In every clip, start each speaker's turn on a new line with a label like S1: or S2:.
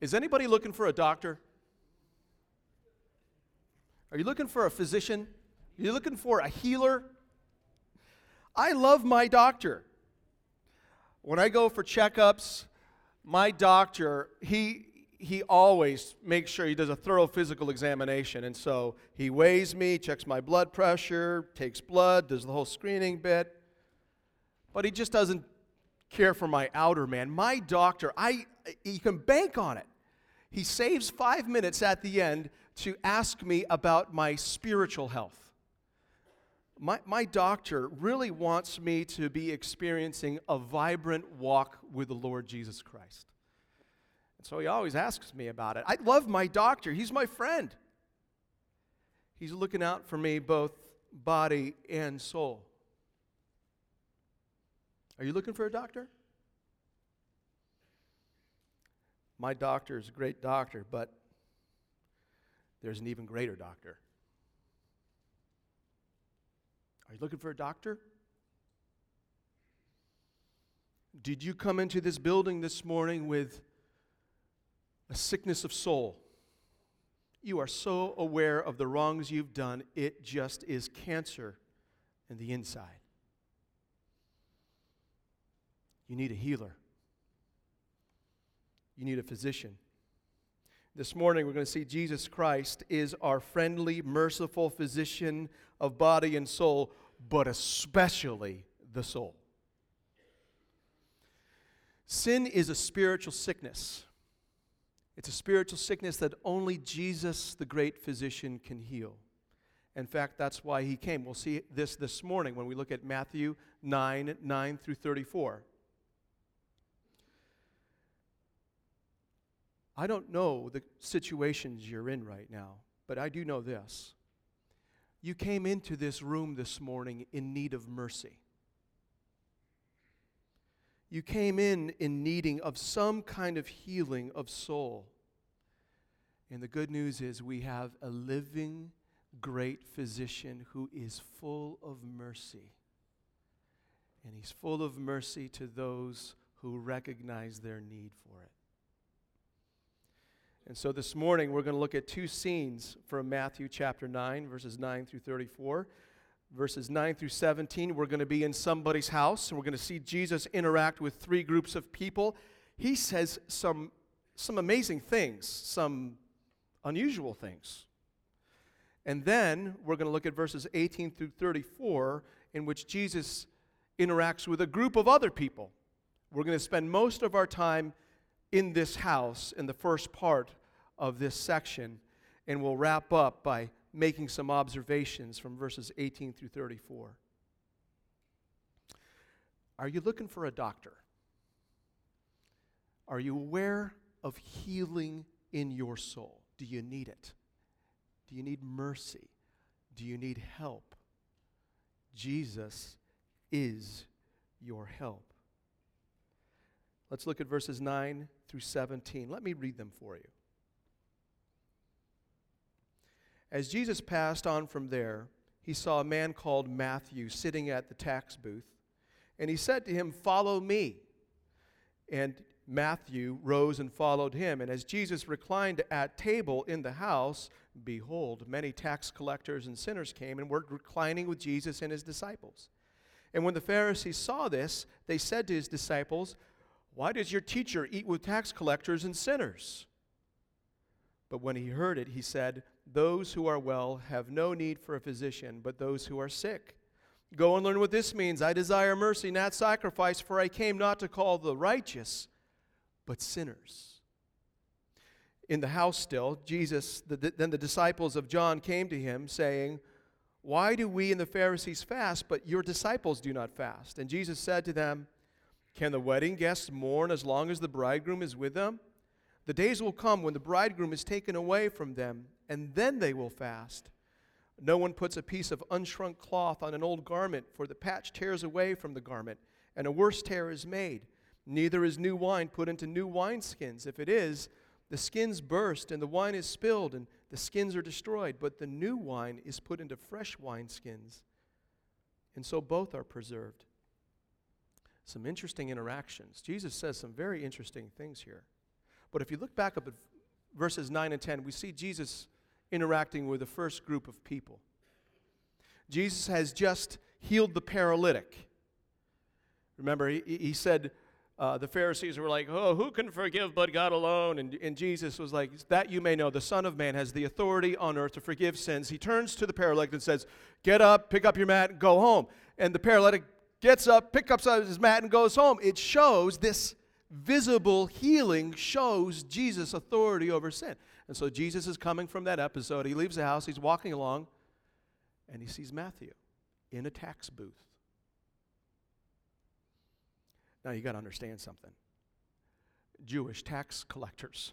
S1: Is anybody looking for a doctor? Are you looking for a physician? Are you looking for a healer? I love my doctor. When I go for checkups, my doctor, he he always makes sure he does a thorough physical examination. And so he weighs me, checks my blood pressure, takes blood, does the whole screening bit. But he just doesn't care for my outer man. My doctor, I you can bank on it. He saves 5 minutes at the end to ask me about my spiritual health. My, my doctor really wants me to be experiencing a vibrant walk with the Lord Jesus Christ. And so he always asks me about it. I love my doctor, he's my friend. He's looking out for me both body and soul. Are you looking for a doctor? My doctor is a great doctor, but there's an even greater doctor. Are you looking for a doctor? Did you come into this building this morning with a sickness of soul? You are so aware of the wrongs you've done, it just is cancer in the inside. You need a healer, you need a physician. This morning, we're going to see Jesus Christ is our friendly, merciful physician of body and soul, but especially the soul. Sin is a spiritual sickness. It's a spiritual sickness that only Jesus, the great physician, can heal. In fact, that's why he came. We'll see this this morning when we look at Matthew 9 9 through 34. I don't know the situations you're in right now, but I do know this. You came into this room this morning in need of mercy. You came in in needing of some kind of healing of soul. And the good news is we have a living, great physician who is full of mercy. And he's full of mercy to those who recognize their need for it. And so this morning we're going to look at two scenes from Matthew chapter 9, verses 9 through 34. Verses 9 through 17, we're going to be in somebody's house and we're going to see Jesus interact with three groups of people. He says some, some amazing things, some unusual things. And then we're going to look at verses 18 through 34, in which Jesus interacts with a group of other people. We're going to spend most of our time in this house in the first part of this section, and we'll wrap up by making some observations from verses 18 through 34. Are you looking for a doctor? Are you aware of healing in your soul? Do you need it? Do you need mercy? Do you need help? Jesus is your help. Let's look at verses 9 through 17. Let me read them for you. As Jesus passed on from there, he saw a man called Matthew sitting at the tax booth, and he said to him, Follow me. And Matthew rose and followed him. And as Jesus reclined at table in the house, behold, many tax collectors and sinners came and were reclining with Jesus and his disciples. And when the Pharisees saw this, they said to his disciples, Why does your teacher eat with tax collectors and sinners? But when he heard it, he said, those who are well have no need for a physician, but those who are sick. Go and learn what this means. I desire mercy, not sacrifice, for I came not to call the righteous, but sinners. In the house still, Jesus, the, then the disciples of John came to him, saying, Why do we and the Pharisees fast, but your disciples do not fast? And Jesus said to them, Can the wedding guests mourn as long as the bridegroom is with them? The days will come when the bridegroom is taken away from them and then they will fast. No one puts a piece of unshrunk cloth on an old garment, for the patch tears away from the garment, and a worse tear is made. Neither is new wine put into new wineskins. If it is, the skins burst, and the wine is spilled, and the skins are destroyed. But the new wine is put into fresh wineskins, and so both are preserved. Some interesting interactions. Jesus says some very interesting things here. But if you look back up at verses 9 and 10, we see Jesus interacting with the first group of people. Jesus has just healed the paralytic. Remember, he, he said, uh, the Pharisees were like, Oh, who can forgive but God alone? And, and Jesus was like, That you may know, the Son of Man has the authority on earth to forgive sins. He turns to the paralytic and says, Get up, pick up your mat, and go home. And the paralytic gets up, picks up his mat, and goes home. It shows this visible healing shows Jesus' authority over sin. And so Jesus is coming from that episode. He leaves the house, he's walking along, and he sees Matthew in a tax booth. Now you got to understand something. Jewish tax collectors,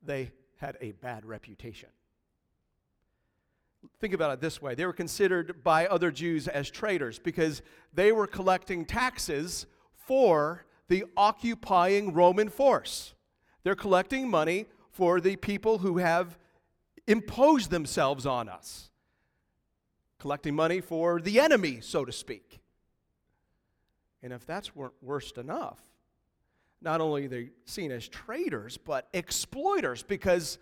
S1: they had a bad reputation. Think about it this way they were considered by other Jews as traitors because they were collecting taxes for the occupying Roman force. They're collecting money for the people who have imposed themselves on us, collecting money for the enemy, so to speak. And if that's weren't worst enough, not only are they seen as traitors, but exploiters, because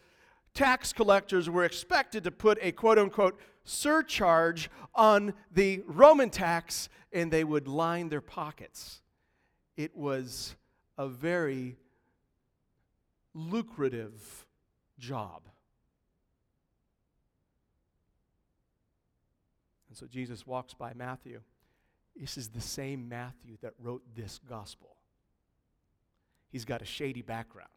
S1: tax collectors were expected to put a quote unquote surcharge on the Roman tax and they would line their pockets. It was a very lucrative job. And so Jesus walks by Matthew this is the same Matthew that wrote this gospel. He's got a shady background.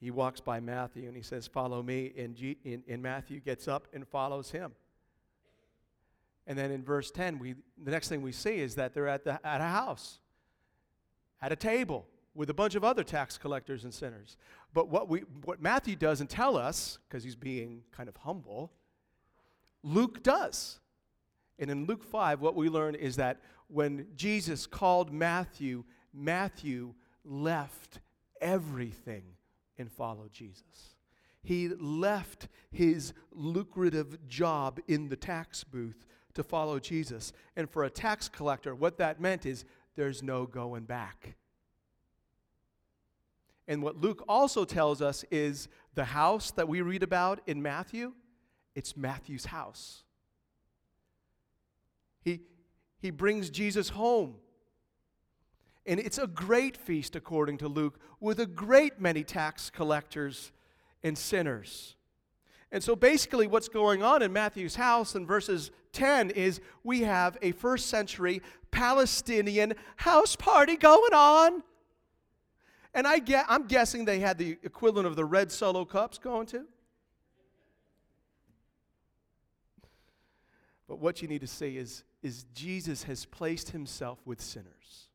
S1: He walks by Matthew and he says, Follow me. And, G- and, and Matthew gets up and follows him. And then in verse 10, we, the next thing we see is that they're at, the, at a house, at a table with a bunch of other tax collectors and sinners. But what, we, what Matthew doesn't tell us, because he's being kind of humble, Luke does. And in Luke 5, what we learn is that when Jesus called Matthew, Matthew left everything and followed Jesus. He left his lucrative job in the tax booth to follow Jesus. And for a tax collector, what that meant is there's no going back. And what Luke also tells us is the house that we read about in Matthew it's Matthew's house. He, he brings Jesus home. And it's a great feast, according to Luke, with a great many tax collectors and sinners. And so basically, what's going on in Matthew's house in verses 10 is we have a first century Palestinian house party going on. And I get, I'm guessing they had the equivalent of the red solo cups going to. But what you need to see is, is Jesus has placed himself with sinners.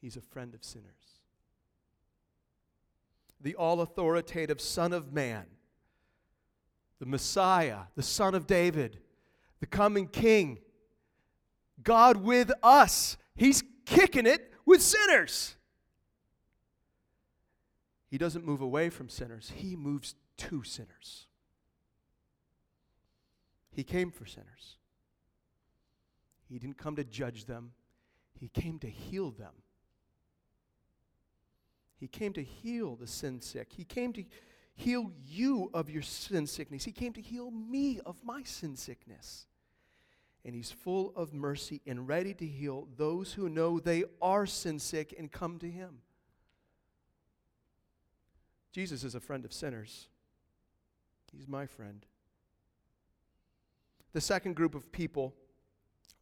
S1: He's a friend of sinners. The all authoritative Son of Man, the Messiah, the Son of David, the coming King, God with us. He's kicking it with sinners. He doesn't move away from sinners, he moves to sinners. He came for sinners. He didn't come to judge them, He came to heal them. He came to heal the sin sick. He came to heal you of your sin sickness. He came to heal me of my sin sickness. And He's full of mercy and ready to heal those who know they are sin sick and come to Him. Jesus is a friend of sinners. He's my friend. The second group of people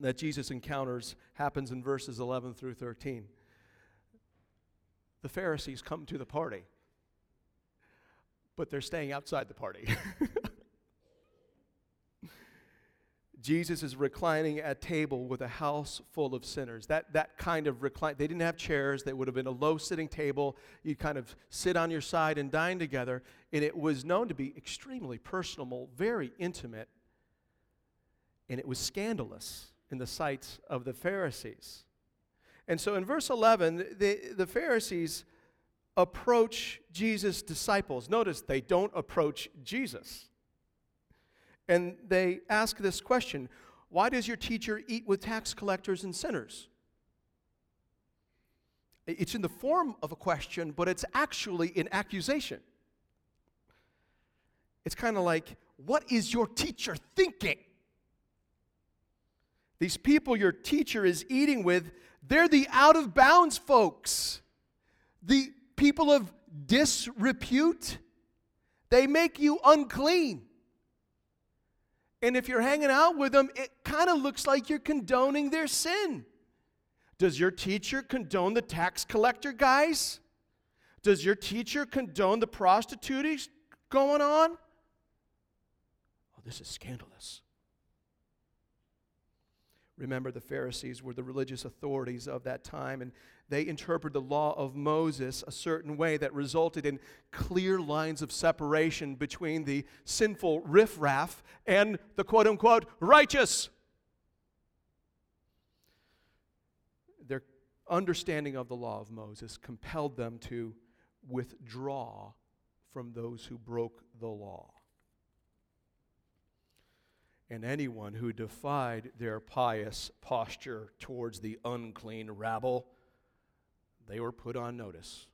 S1: that Jesus encounters happens in verses 11 through 13. The Pharisees come to the party, but they're staying outside the party. Jesus is reclining at table with a house full of sinners. That, that kind of recline, they didn't have chairs. They would have been a low sitting table. You'd kind of sit on your side and dine together. And it was known to be extremely personal, very intimate and it was scandalous in the sights of the Pharisees. And so in verse 11, the, the Pharisees approach Jesus' disciples. Notice they don't approach Jesus. And they ask this question Why does your teacher eat with tax collectors and sinners? It's in the form of a question, but it's actually an accusation. It's kind of like, what is your teacher thinking? These people your teacher is eating with, they're the out of bounds folks, the people of disrepute. They make you unclean. And if you're hanging out with them, it kind of looks like you're condoning their sin. Does your teacher condone the tax collector guys? Does your teacher condone the prostitutes going on? Oh, this is scandalous. Remember, the Pharisees were the religious authorities of that time, and they interpreted the law of Moses a certain way that resulted in clear lines of separation between the sinful riffraff and the quote unquote righteous. Their understanding of the law of Moses compelled them to withdraw from those who broke the law and anyone who defied their pious posture towards the unclean rabble, they were put on notice.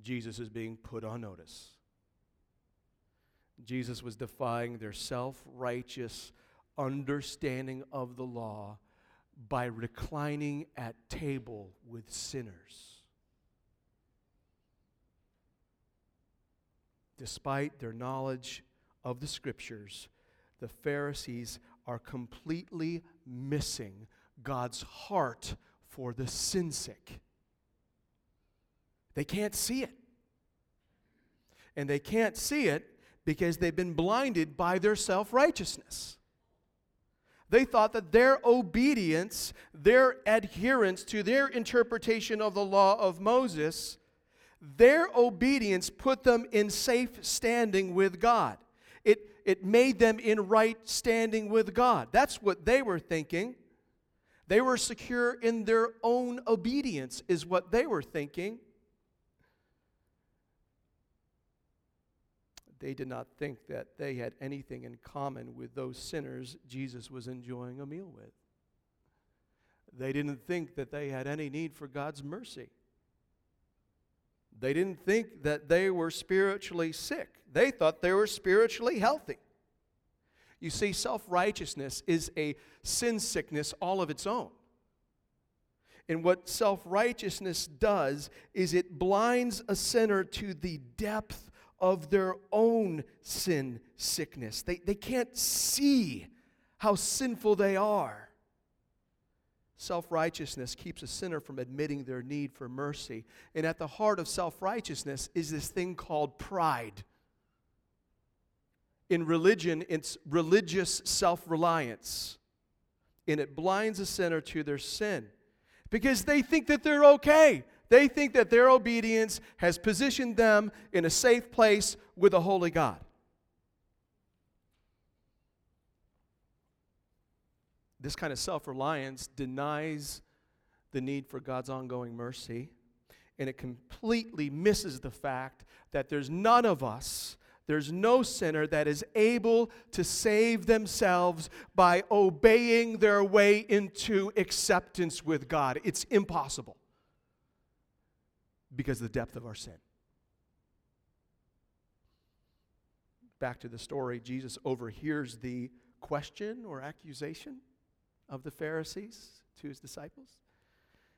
S1: Jesus is being put on notice. Jesus was defying their self righteous understanding of the law by reclining at table with sinners. Despite their knowledge of the scriptures, the Pharisees are completely missing God's heart for the sin sick. They can't see it. And they can't see it because they've been blinded by their self righteousness. They thought that their obedience, their adherence to their interpretation of the law of Moses, their obedience put them in safe standing with God. It, made them in right standing with God. That's what they were thinking. They were secure in their own obedience, is what they were thinking. They did not think that they had anything in common with those sinners Jesus was enjoying a meal with. They didn't think that they had any need for God's mercy. They didn't think that they were spiritually sick. They thought they were spiritually healthy. You see, self righteousness is a sin sickness all of its own. And what self righteousness does is it blinds a sinner to the depth of their own sin sickness. They, they can't see how sinful they are. Self righteousness keeps a sinner from admitting their need for mercy. And at the heart of self righteousness is this thing called pride. In religion, it's religious self reliance. And it blinds a sinner to their sin because they think that they're okay. They think that their obedience has positioned them in a safe place with a holy God. This kind of self reliance denies the need for God's ongoing mercy, and it completely misses the fact that there's none of us, there's no sinner that is able to save themselves by obeying their way into acceptance with God. It's impossible because of the depth of our sin. Back to the story, Jesus overhears the question or accusation of the Pharisees to his disciples.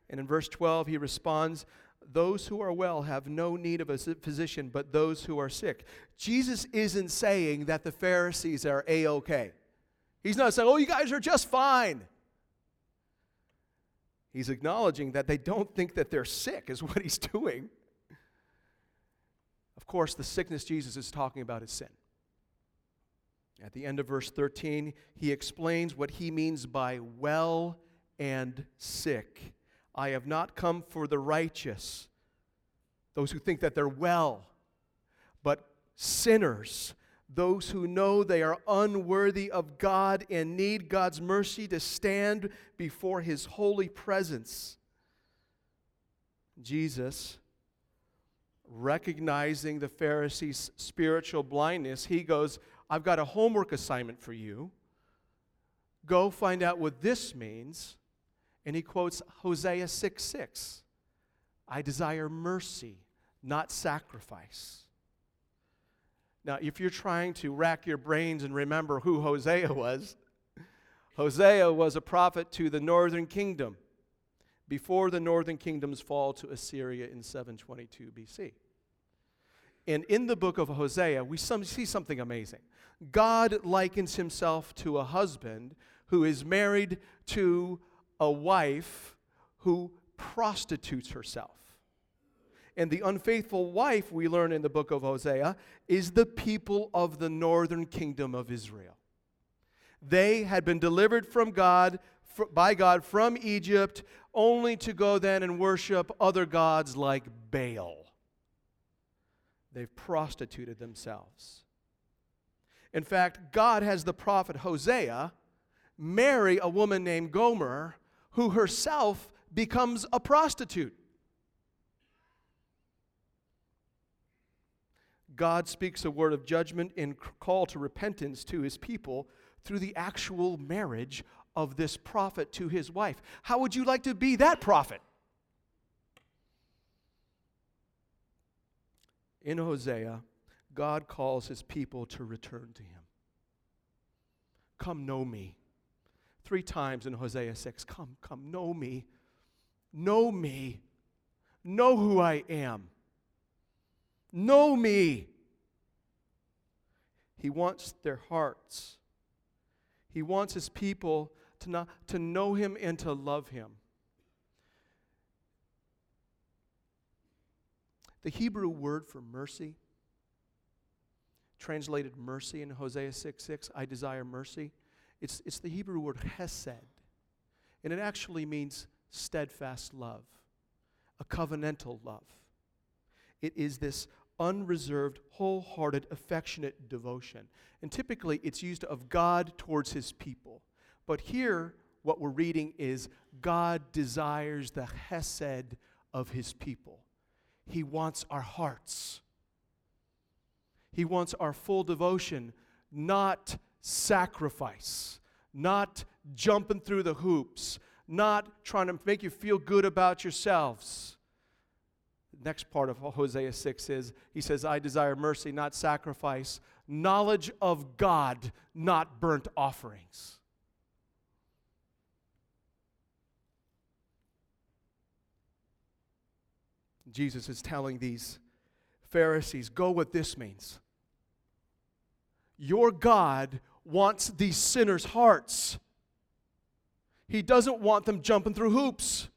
S1: And in verse 12, he responds, Those who are well have no need of a physician, but those who are sick. Jesus isn't saying that the Pharisees are A OK. He's not saying, Oh, you guys are just fine. He's acknowledging that they don't think that they're sick, is what he's doing. Of course, the sickness Jesus is talking about is sin. At the end of verse 13, he explains what he means by well and sick. I have not come for the righteous, those who think that they're well, but sinners, those who know they are unworthy of God and need God's mercy to stand before his holy presence. Jesus, recognizing the Pharisees' spiritual blindness, he goes, I've got a homework assignment for you. Go find out what this means And he quotes Hosea 6 6. I desire mercy, not sacrifice. Now, if you're trying to rack your brains and remember who Hosea was, Hosea was a prophet to the northern kingdom before the northern kingdom's fall to Assyria in 722 BC. And in the book of Hosea, we see something amazing. God likens himself to a husband who is married to a wife who prostitutes herself. And the unfaithful wife, we learn in the book of Hosea, is the people of the northern kingdom of Israel. They had been delivered from God, by God from Egypt, only to go then and worship other gods like Baal. They've prostituted themselves. In fact, God has the prophet Hosea marry a woman named Gomer who herself becomes a prostitute. God speaks a word of judgment and call to repentance to his people through the actual marriage of this prophet to his wife. How would you like to be that prophet? In Hosea, God calls his people to return to him. Come know me. Three times in Hosea 6 Come, come, know me. Know me. Know who I am. Know me. He wants their hearts. He wants his people to, not, to know him and to love him. The Hebrew word for mercy, translated mercy in Hosea 6 6, I desire mercy, it's, it's the Hebrew word hesed. And it actually means steadfast love, a covenantal love. It is this unreserved, wholehearted, affectionate devotion. And typically it's used of God towards his people. But here, what we're reading is God desires the hesed of his people. He wants our hearts. He wants our full devotion, not sacrifice, not jumping through the hoops, not trying to make you feel good about yourselves. The next part of Hosea 6 is he says, I desire mercy, not sacrifice, knowledge of God, not burnt offerings. Jesus is telling these Pharisees, go what this means. Your God wants these sinners' hearts. He doesn't want them jumping through hoops.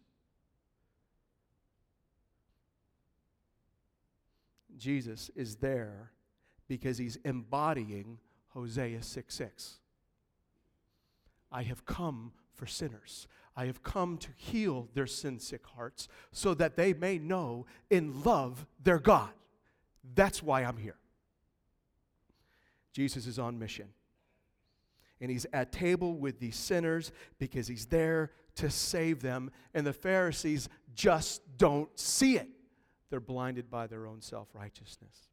S1: Jesus is there because he's embodying Hosea 6 6. I have come for sinners. I have come to heal their sin sick hearts so that they may know and love their God. That's why I'm here. Jesus is on mission. And he's at table with these sinners because he's there to save them. And the Pharisees just don't see it. They're blinded by their own self righteousness.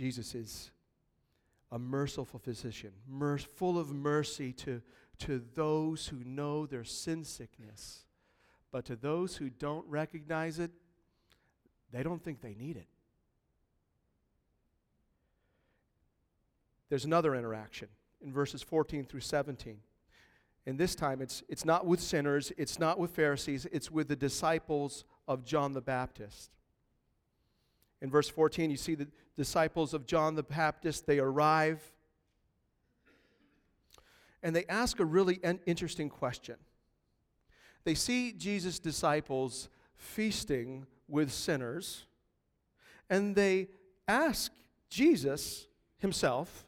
S1: Jesus is a merciful physician, mer- full of mercy to, to those who know their sin sickness. But to those who don't recognize it, they don't think they need it. There's another interaction in verses 14 through 17. And this time it's, it's not with sinners, it's not with Pharisees, it's with the disciples of John the Baptist. In verse 14, you see the disciples of John the Baptist, they arrive and they ask a really interesting question. They see Jesus' disciples feasting with sinners, and they ask Jesus himself,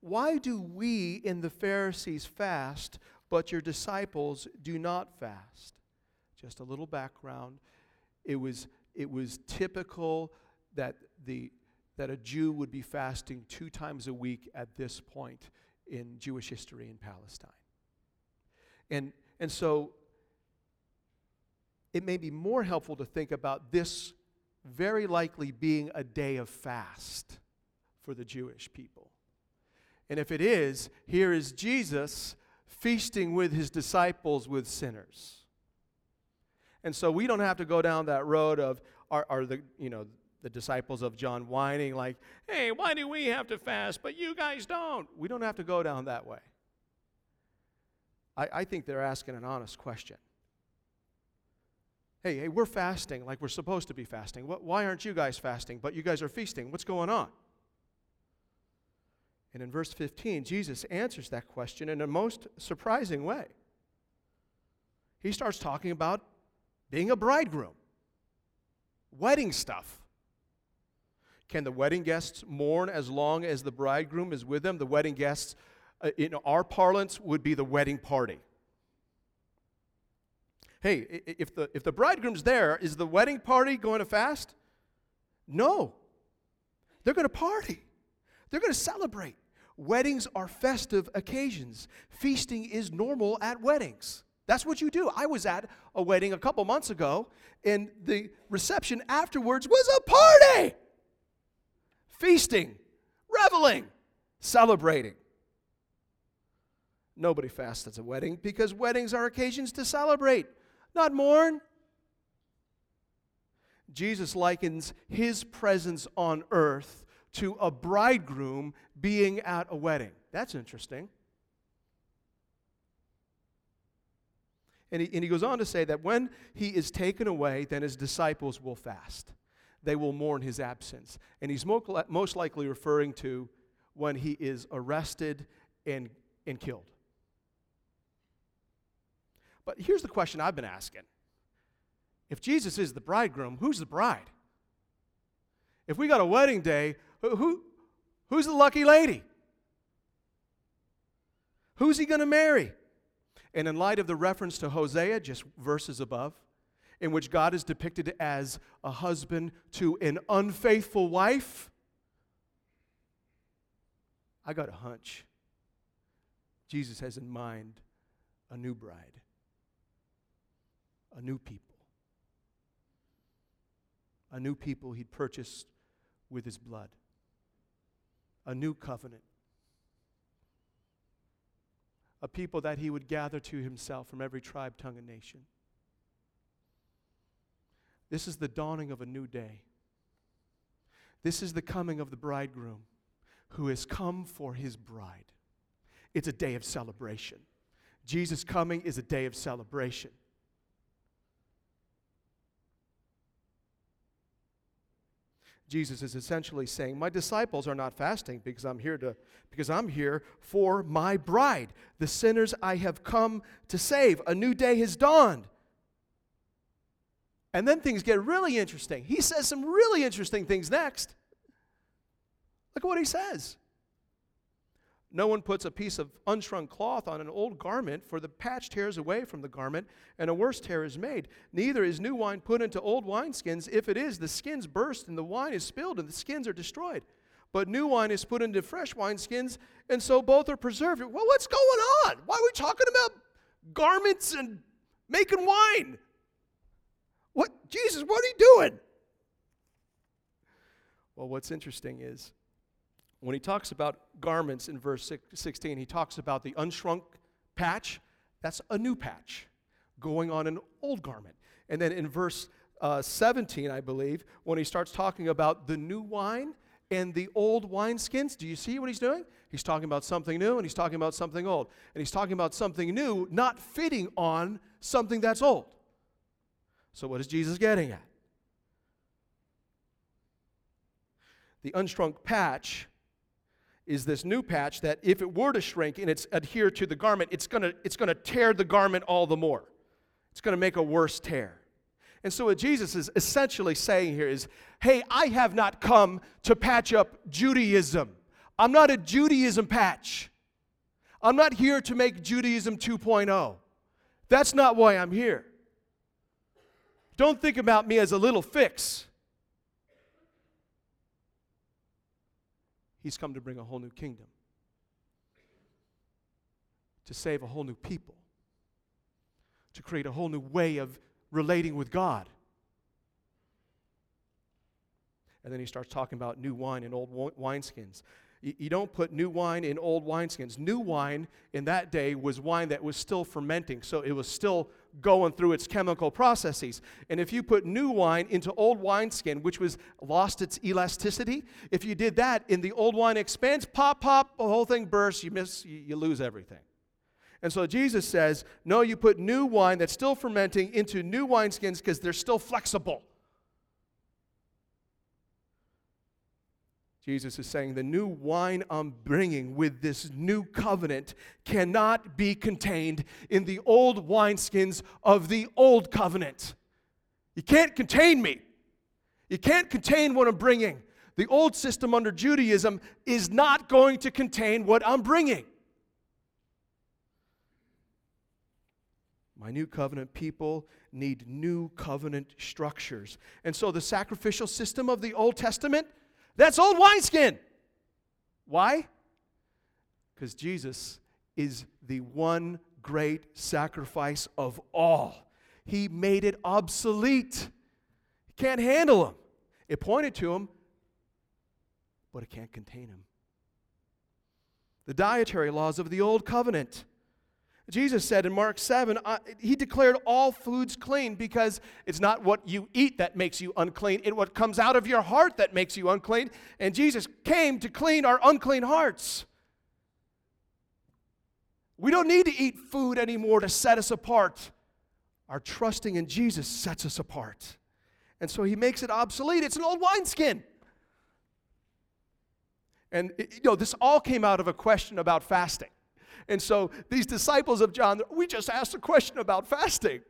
S1: Why do we in the Pharisees fast, but your disciples do not fast? Just a little background. It was it was typical that, the, that a Jew would be fasting two times a week at this point in Jewish history in Palestine. And, and so it may be more helpful to think about this very likely being a day of fast for the Jewish people. And if it is, here is Jesus feasting with his disciples with sinners. And so we don't have to go down that road of are, are the you know the disciples of John whining like, "Hey, why do we have to fast but you guys don't?" We don't have to go down that way. I, I think they're asking an honest question. Hey, hey, we're fasting like we're supposed to be fasting. What, why aren't you guys fasting? But you guys are feasting. What's going on? And in verse 15, Jesus answers that question in a most surprising way. He starts talking about being a bridegroom, wedding stuff. Can the wedding guests mourn as long as the bridegroom is with them? The wedding guests, uh, in our parlance, would be the wedding party. Hey, if the, if the bridegroom's there, is the wedding party going to fast? No. They're going to party, they're going to celebrate. Weddings are festive occasions. Feasting is normal at weddings. That's what you do. I was at a wedding a couple months ago, and the reception afterwards was a party. Feasting, reveling, celebrating. Nobody fasts at a wedding because weddings are occasions to celebrate, not mourn. Jesus likens his presence on earth to a bridegroom being at a wedding. That's interesting. And he, and he goes on to say that when he is taken away, then his disciples will fast. They will mourn his absence. And he's most likely referring to when he is arrested and, and killed. But here's the question I've been asking If Jesus is the bridegroom, who's the bride? If we got a wedding day, who, who's the lucky lady? Who's he going to marry? And in light of the reference to Hosea, just verses above, in which God is depicted as a husband to an unfaithful wife, I got a hunch. Jesus has in mind a new bride, a new people, a new people he'd purchased with his blood a new covenant. A people that he would gather to himself from every tribe, tongue, and nation. This is the dawning of a new day. This is the coming of the bridegroom who has come for his bride. It's a day of celebration. Jesus' coming is a day of celebration. Jesus is essentially saying, My disciples are not fasting because I'm here to because I'm here for my bride, the sinners I have come to save. A new day has dawned. And then things get really interesting. He says some really interesting things next. Look at what he says. No one puts a piece of unshrunk cloth on an old garment, for the patch tears away from the garment, and a worse tear is made. Neither is new wine put into old wineskins. If it is, the skins burst, and the wine is spilled, and the skins are destroyed. But new wine is put into fresh wineskins, and so both are preserved. Well, what's going on? Why are we talking about garments and making wine? What, Jesus, what are you doing? Well, what's interesting is when he talks about garments in verse 16, he talks about the unshrunk patch. That's a new patch going on an old garment. And then in verse uh, 17, I believe, when he starts talking about the new wine and the old wineskins, do you see what he's doing? He's talking about something new and he's talking about something old. And he's talking about something new not fitting on something that's old. So, what is Jesus getting at? The unshrunk patch is this new patch that if it were to shrink and it's adhere to the garment, it's going to it's to tear the garment all the more. It's going to make a worse tear. And so what Jesus is essentially saying here is, "Hey, I have not come to patch up Judaism. I'm not a Judaism patch. I'm not here to make Judaism 2.0. That's not why I'm here. Don't think about me as a little fix. He's come to bring a whole new kingdom, to save a whole new people, to create a whole new way of relating with God. And then he starts talking about new wine and old wineskins. You don't put new wine in old wineskins. New wine in that day was wine that was still fermenting, so it was still going through its chemical processes. And if you put new wine into old wineskin, which was lost its elasticity, if you did that in the old wine expands, pop, pop, the whole thing bursts, you miss, you lose everything. And so Jesus says, no, you put new wine that's still fermenting into new wineskins because they're still flexible. Jesus is saying, the new wine I'm bringing with this new covenant cannot be contained in the old wineskins of the old covenant. You can't contain me. You can't contain what I'm bringing. The old system under Judaism is not going to contain what I'm bringing. My new covenant people need new covenant structures. And so the sacrificial system of the Old Testament that's old wineskin. Why? Because Jesus is the one great sacrifice of all. He made it obsolete. You can't handle him. It pointed to him, but it can't contain him. The dietary laws of the old covenant Jesus said in Mark 7, uh, he declared all foods clean because it's not what you eat that makes you unclean, it's what comes out of your heart that makes you unclean. And Jesus came to clean our unclean hearts. We don't need to eat food anymore to set us apart. Our trusting in Jesus sets us apart. And so he makes it obsolete. It's an old wineskin. And you know, this all came out of a question about fasting. And so these disciples of John, we just asked a question about fasting.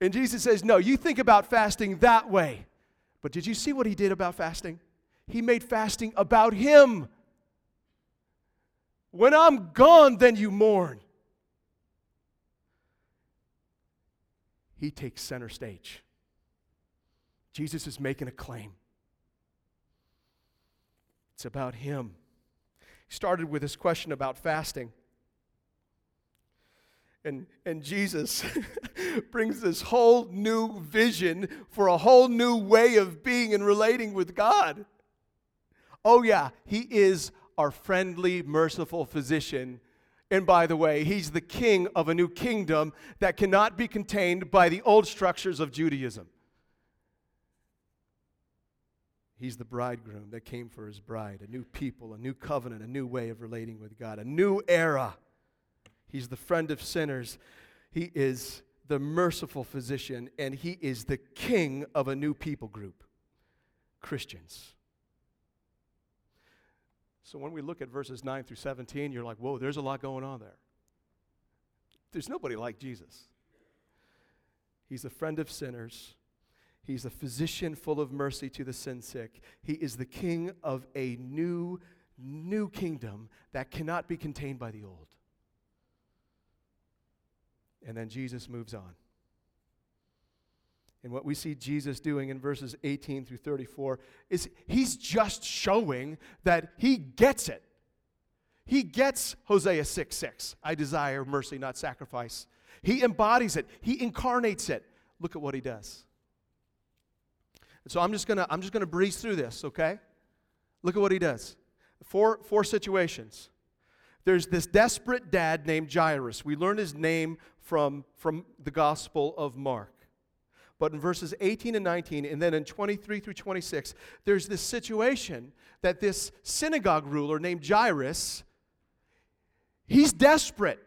S1: And Jesus says, No, you think about fasting that way. But did you see what he did about fasting? He made fasting about him. When I'm gone, then you mourn. He takes center stage. Jesus is making a claim. It's about him. Started with this question about fasting. And, and Jesus brings this whole new vision for a whole new way of being and relating with God. Oh, yeah, He is our friendly, merciful physician. And by the way, He's the king of a new kingdom that cannot be contained by the old structures of Judaism. He's the bridegroom that came for his bride, a new people, a new covenant, a new way of relating with God, a new era. He's the friend of sinners. He is the merciful physician, and he is the king of a new people group Christians. So when we look at verses 9 through 17, you're like, whoa, there's a lot going on there. There's nobody like Jesus. He's a friend of sinners. He's a physician full of mercy to the sin sick. He is the king of a new, new kingdom that cannot be contained by the old. And then Jesus moves on. And what we see Jesus doing in verses 18 through 34 is he's just showing that he gets it. He gets Hosea 6 6. I desire mercy, not sacrifice. He embodies it, he incarnates it. Look at what he does. So I'm just gonna I'm just gonna breeze through this, okay? Look at what he does. Four four situations. There's this desperate dad named Jairus. We learn his name from, from the Gospel of Mark. But in verses 18 and 19, and then in 23 through 26, there's this situation that this synagogue ruler named Jairus, he's desperate.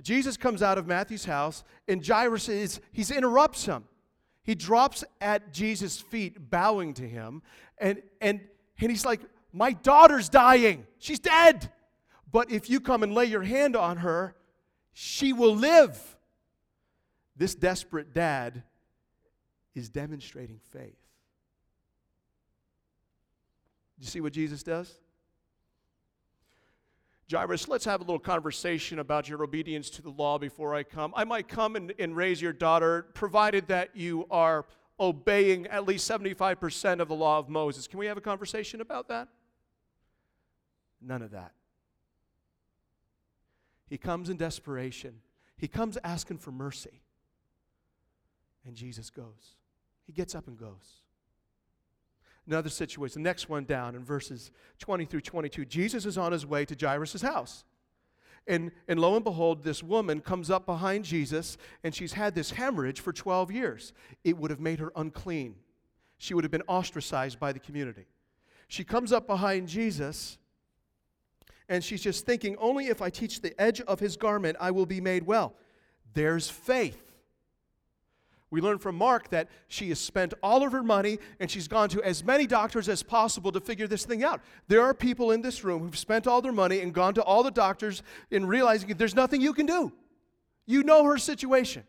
S1: Jesus comes out of Matthew's house, and Jairus is, he interrupts him. He drops at Jesus' feet, bowing to him, and, and, and he's like, My daughter's dying. She's dead. But if you come and lay your hand on her, she will live. This desperate dad is demonstrating faith. You see what Jesus does? Jairus, let's have a little conversation about your obedience to the law before I come. I might come and, and raise your daughter, provided that you are obeying at least 75% of the law of Moses. Can we have a conversation about that? None of that. He comes in desperation, he comes asking for mercy. And Jesus goes. He gets up and goes. Another situation, the next one down in verses 20 through 22. Jesus is on his way to Jairus' house. And, and lo and behold, this woman comes up behind Jesus, and she's had this hemorrhage for 12 years. It would have made her unclean. She would have been ostracized by the community. She comes up behind Jesus, and she's just thinking, Only if I teach the edge of his garment, I will be made well. There's faith. We learn from Mark that she has spent all of her money and she's gone to as many doctors as possible to figure this thing out. There are people in this room who've spent all their money and gone to all the doctors and realizing there's nothing you can do. You know her situation.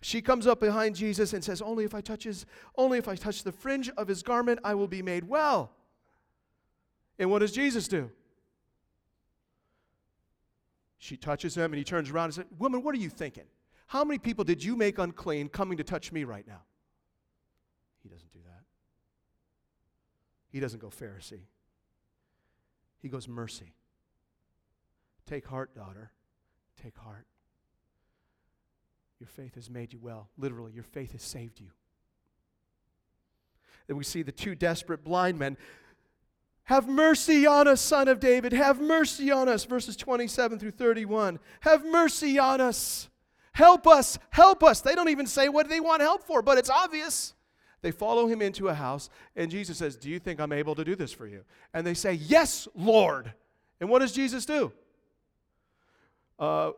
S1: She comes up behind Jesus and says, "Only if I touch his only if I touch the fringe of his garment I will be made well." And what does Jesus do? She touches him and he turns around and says, "Woman, what are you thinking?" How many people did you make unclean coming to touch me right now? He doesn't do that. He doesn't go Pharisee. He goes mercy. Take heart, daughter. Take heart. Your faith has made you well. Literally, your faith has saved you. Then we see the two desperate blind men. Have mercy on us, son of David. Have mercy on us. Verses 27 through 31. Have mercy on us. Help us, help us. They don't even say what they want help for, but it's obvious. They follow him into a house, and Jesus says, Do you think I'm able to do this for you? And they say, Yes, Lord. And what does Jesus do? Uh,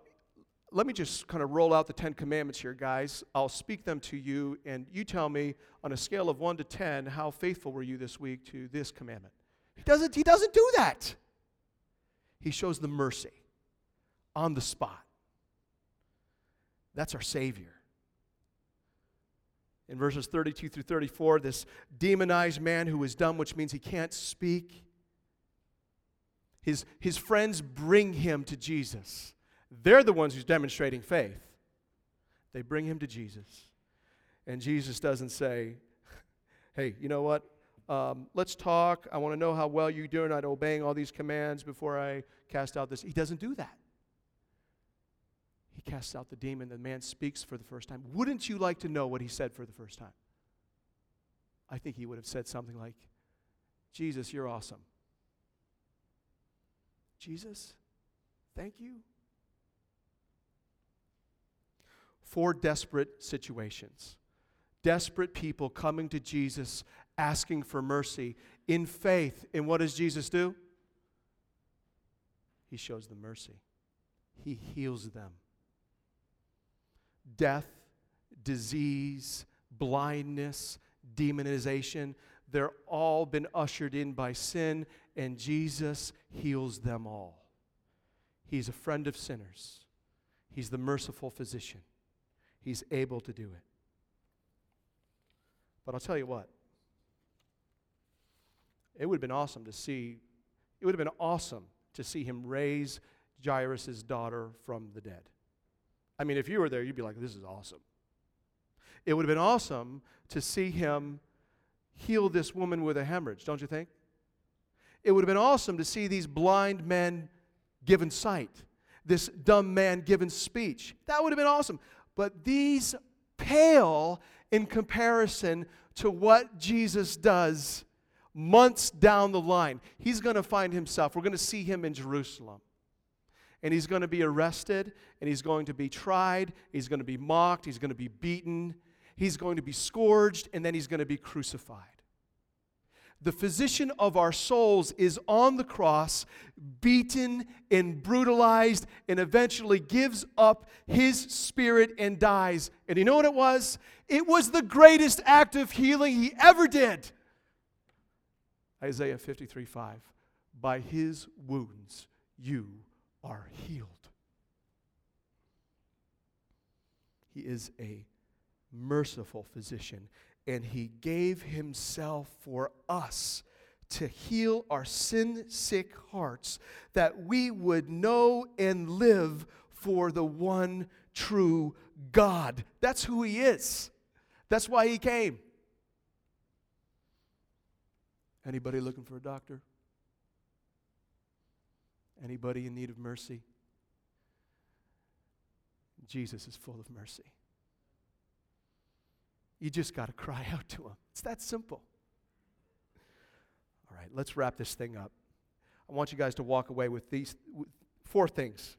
S1: let me just kind of roll out the Ten Commandments here, guys. I'll speak them to you, and you tell me on a scale of 1 to 10, how faithful were you this week to this commandment? He doesn't, he doesn't do that. He shows the mercy on the spot. That's our Savior. In verses 32 through 34, this demonized man who is dumb, which means he can't speak, his, his friends bring him to Jesus. They're the ones who's demonstrating faith. They bring him to Jesus. And Jesus doesn't say, hey, you know what? Um, let's talk. I want to know how well you're doing at obeying all these commands before I cast out this. He doesn't do that. He casts out the demon. The man speaks for the first time. Wouldn't you like to know what he said for the first time? I think he would have said something like, Jesus, you're awesome. Jesus, thank you. Four desperate situations. Desperate people coming to Jesus asking for mercy in faith. And what does Jesus do? He shows them mercy, He heals them death, disease, blindness, demonization. They're all been ushered in by sin, and Jesus heals them all. He's a friend of sinners, He's the merciful physician. He's able to do it. But I'll tell you what, it would have been awesome to see, it would have been awesome to see him raise Jairus' daughter from the dead. I mean, if you were there, you'd be like, this is awesome. It would have been awesome to see him heal this woman with a hemorrhage, don't you think? It would have been awesome to see these blind men given sight, this dumb man given speech. That would have been awesome. But these pale in comparison to what Jesus does months down the line. He's going to find himself, we're going to see him in Jerusalem and he's going to be arrested and he's going to be tried, he's going to be mocked, he's going to be beaten, he's going to be scourged, and then he's going to be crucified. The physician of our souls is on the cross, beaten and brutalized, and eventually gives up his spirit and dies. And you know what it was? It was the greatest act of healing he ever did. Isaiah 53 5. By his wounds you are healed. He is a merciful physician, and He gave Himself for us to heal our sin sick hearts that we would know and live for the one true God. That's who He is. That's why He came. Anybody looking for a doctor? Anybody in need of mercy? Jesus is full of mercy. You just got to cry out to him. It's that simple. All right, let's wrap this thing up. I want you guys to walk away with these four things.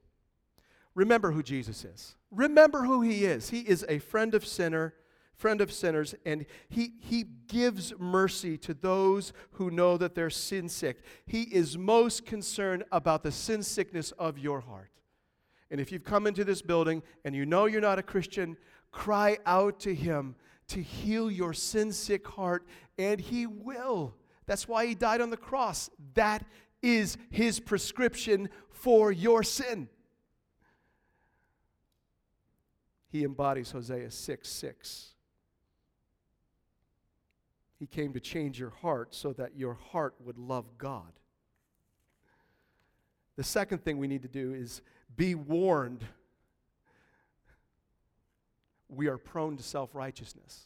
S1: Remember who Jesus is. Remember who he is. He is a friend of sinner, friend of sinners, and he, he gives mercy to those who know that they're sin sick. He is most concerned about the sin sickness of your heart. And if you've come into this building and you know you're not a Christian, cry out to him to heal your sin sick heart, and he will. That's why he died on the cross. That is his prescription for your sin. He embodies Hosea 6 6. He came to change your heart so that your heart would love God. The second thing we need to do is be warned. We are prone to self righteousness.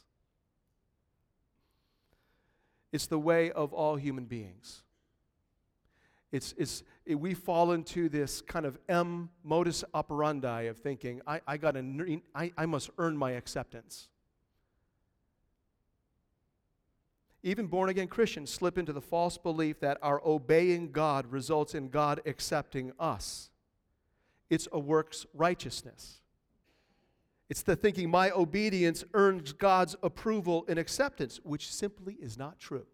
S1: It's the way of all human beings. It's, it's, it, we fall into this kind of M modus operandi of thinking, I, I, gotta, I, I must earn my acceptance. Even born again Christians slip into the false belief that our obeying God results in God accepting us. It's a works righteousness. It's the thinking my obedience earns God's approval and acceptance, which simply is not true.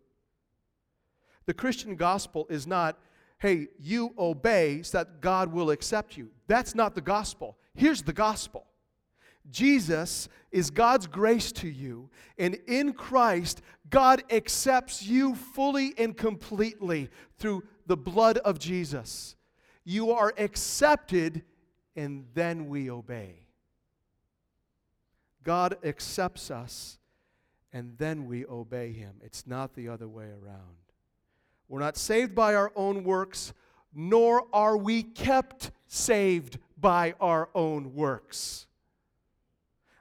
S1: The Christian gospel is not hey, you obey so that God will accept you. That's not the gospel. Here's the gospel Jesus is God's grace to you, and in Christ, God accepts you fully and completely through the blood of Jesus. You are accepted, and then we obey. God accepts us, and then we obey Him. It's not the other way around. We're not saved by our own works, nor are we kept saved by our own works.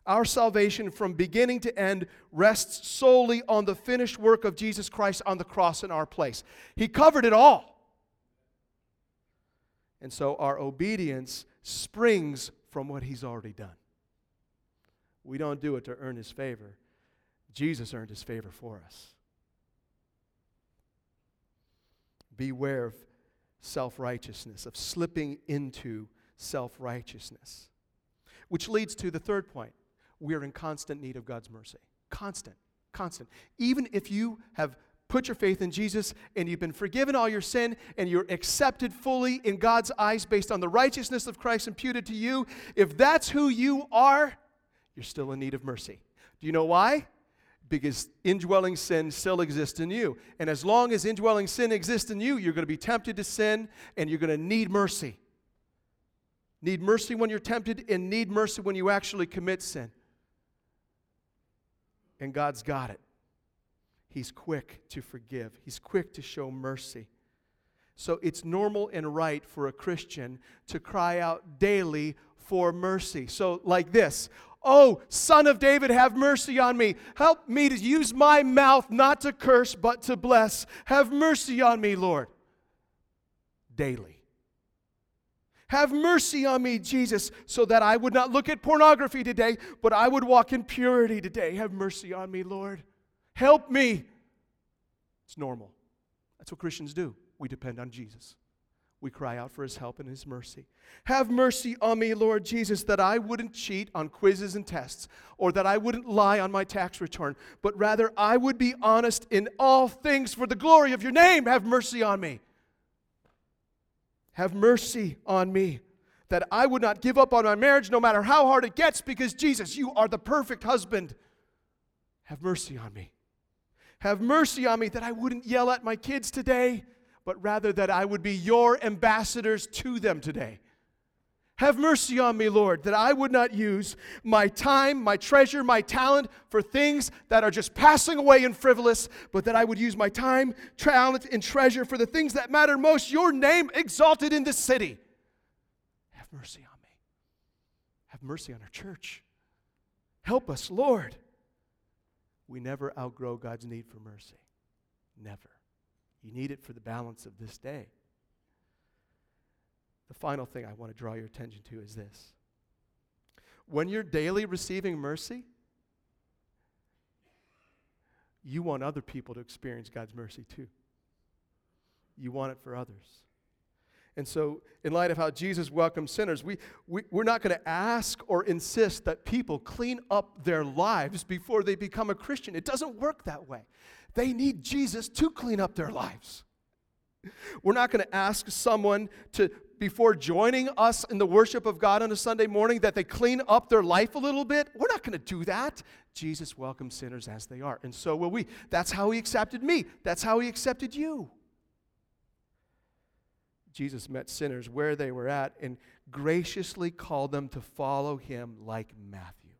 S1: Our salvation from beginning to end rests solely on the finished work of Jesus Christ on the cross in our place. He covered it all. And so our obedience springs from what He's already done. We don't do it to earn His favor, Jesus earned His favor for us. beware of self righteousness, of slipping into self righteousness. Which leads to the third point we are in constant need of God's mercy. Constant, constant. Even if you have put your faith in Jesus and you've been forgiven all your sin and you're accepted fully in God's eyes based on the righteousness of Christ imputed to you, if that's who you are, you're still in need of mercy. Do you know why? because indwelling sin still exists in you. And as long as indwelling sin exists in you, you're going to be tempted to sin and you're going to need mercy. Need mercy when you're tempted and need mercy when you actually commit sin. And God's got it. He's quick to forgive, He's quick to show mercy. So it's normal and right for a Christian to cry out daily for mercy. So, like this Oh, son of David, have mercy on me. Help me to use my mouth not to curse, but to bless. Have mercy on me, Lord. Daily. Have mercy on me, Jesus, so that I would not look at pornography today, but I would walk in purity today. Have mercy on me, Lord. Help me. It's normal. That's what Christians do. We depend on Jesus we cry out for his help and his mercy. Have mercy on me, Lord Jesus, that I wouldn't cheat on quizzes and tests, or that I wouldn't lie on my tax return, but rather I would be honest in all things for the glory of your name. Have mercy on me. Have mercy on me, that I would not give up on my marriage no matter how hard it gets, because Jesus, you are the perfect husband. Have mercy on me. Have mercy on me that I wouldn't yell at my kids today but rather that I would be your ambassadors to them today. Have mercy on me, Lord, that I would not use my time, my treasure, my talent for things that are just passing away and frivolous, but that I would use my time, talent, and treasure for the things that matter most, your name exalted in this city. Have mercy on me. Have mercy on our church. Help us, Lord. We never outgrow God's need for mercy. Never. You need it for the balance of this day. The final thing I want to draw your attention to is this. When you're daily receiving mercy, you want other people to experience God's mercy too. you want it for others. And so, in light of how Jesus welcomes sinners, we, we, we're not going to ask or insist that people clean up their lives before they become a Christian. It doesn't work that way. They need Jesus to clean up their lives. We're not going to ask someone to, before joining us in the worship of God on a Sunday morning, that they clean up their life a little bit. We're not going to do that. Jesus welcomes sinners as they are. And so will we. That's how he accepted me, that's how he accepted you. Jesus met sinners where they were at and graciously called them to follow him like Matthew.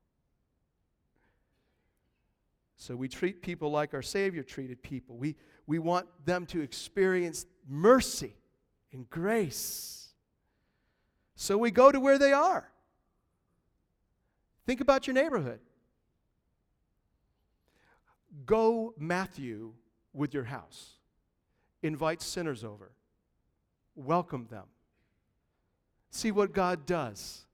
S1: So we treat people like our Savior treated people. We, we want them to experience mercy and grace. So we go to where they are. Think about your neighborhood. Go, Matthew, with your house. Invite sinners over welcome them. See what God does.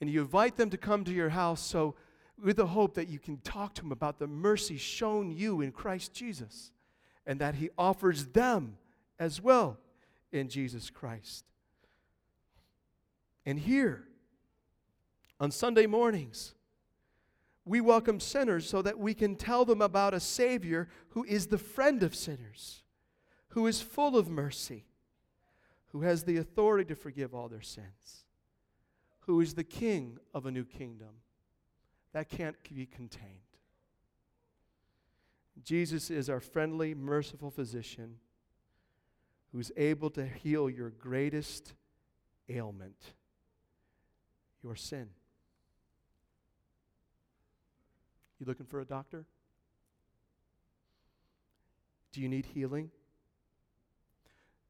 S1: And you invite them to come to your house so with the hope that you can talk to them about the mercy shown you in Christ Jesus and that he offers them as well in Jesus Christ. And here on Sunday mornings, we welcome sinners so that we can tell them about a Savior who is the friend of sinners, who is full of mercy, who has the authority to forgive all their sins, who is the king of a new kingdom that can't be contained. Jesus is our friendly, merciful physician who's able to heal your greatest ailment, your sin. You looking for a doctor? Do you need healing?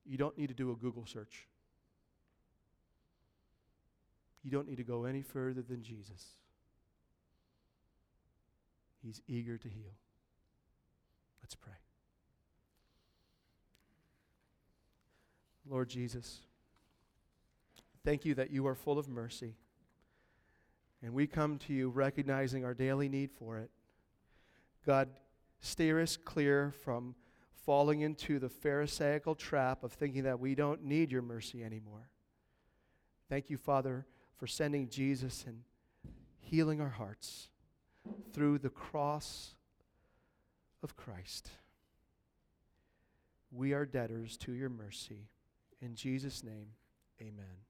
S1: You don't need to do a Google search. You don't need to go any further than Jesus. He's eager to heal. Let's pray. Lord Jesus, thank you that you are full of mercy. And we come to you recognizing our daily need for it. God, steer us clear from falling into the Pharisaical trap of thinking that we don't need your mercy anymore. Thank you, Father, for sending Jesus and healing our hearts through the cross of Christ. We are debtors to your mercy. In Jesus' name, amen.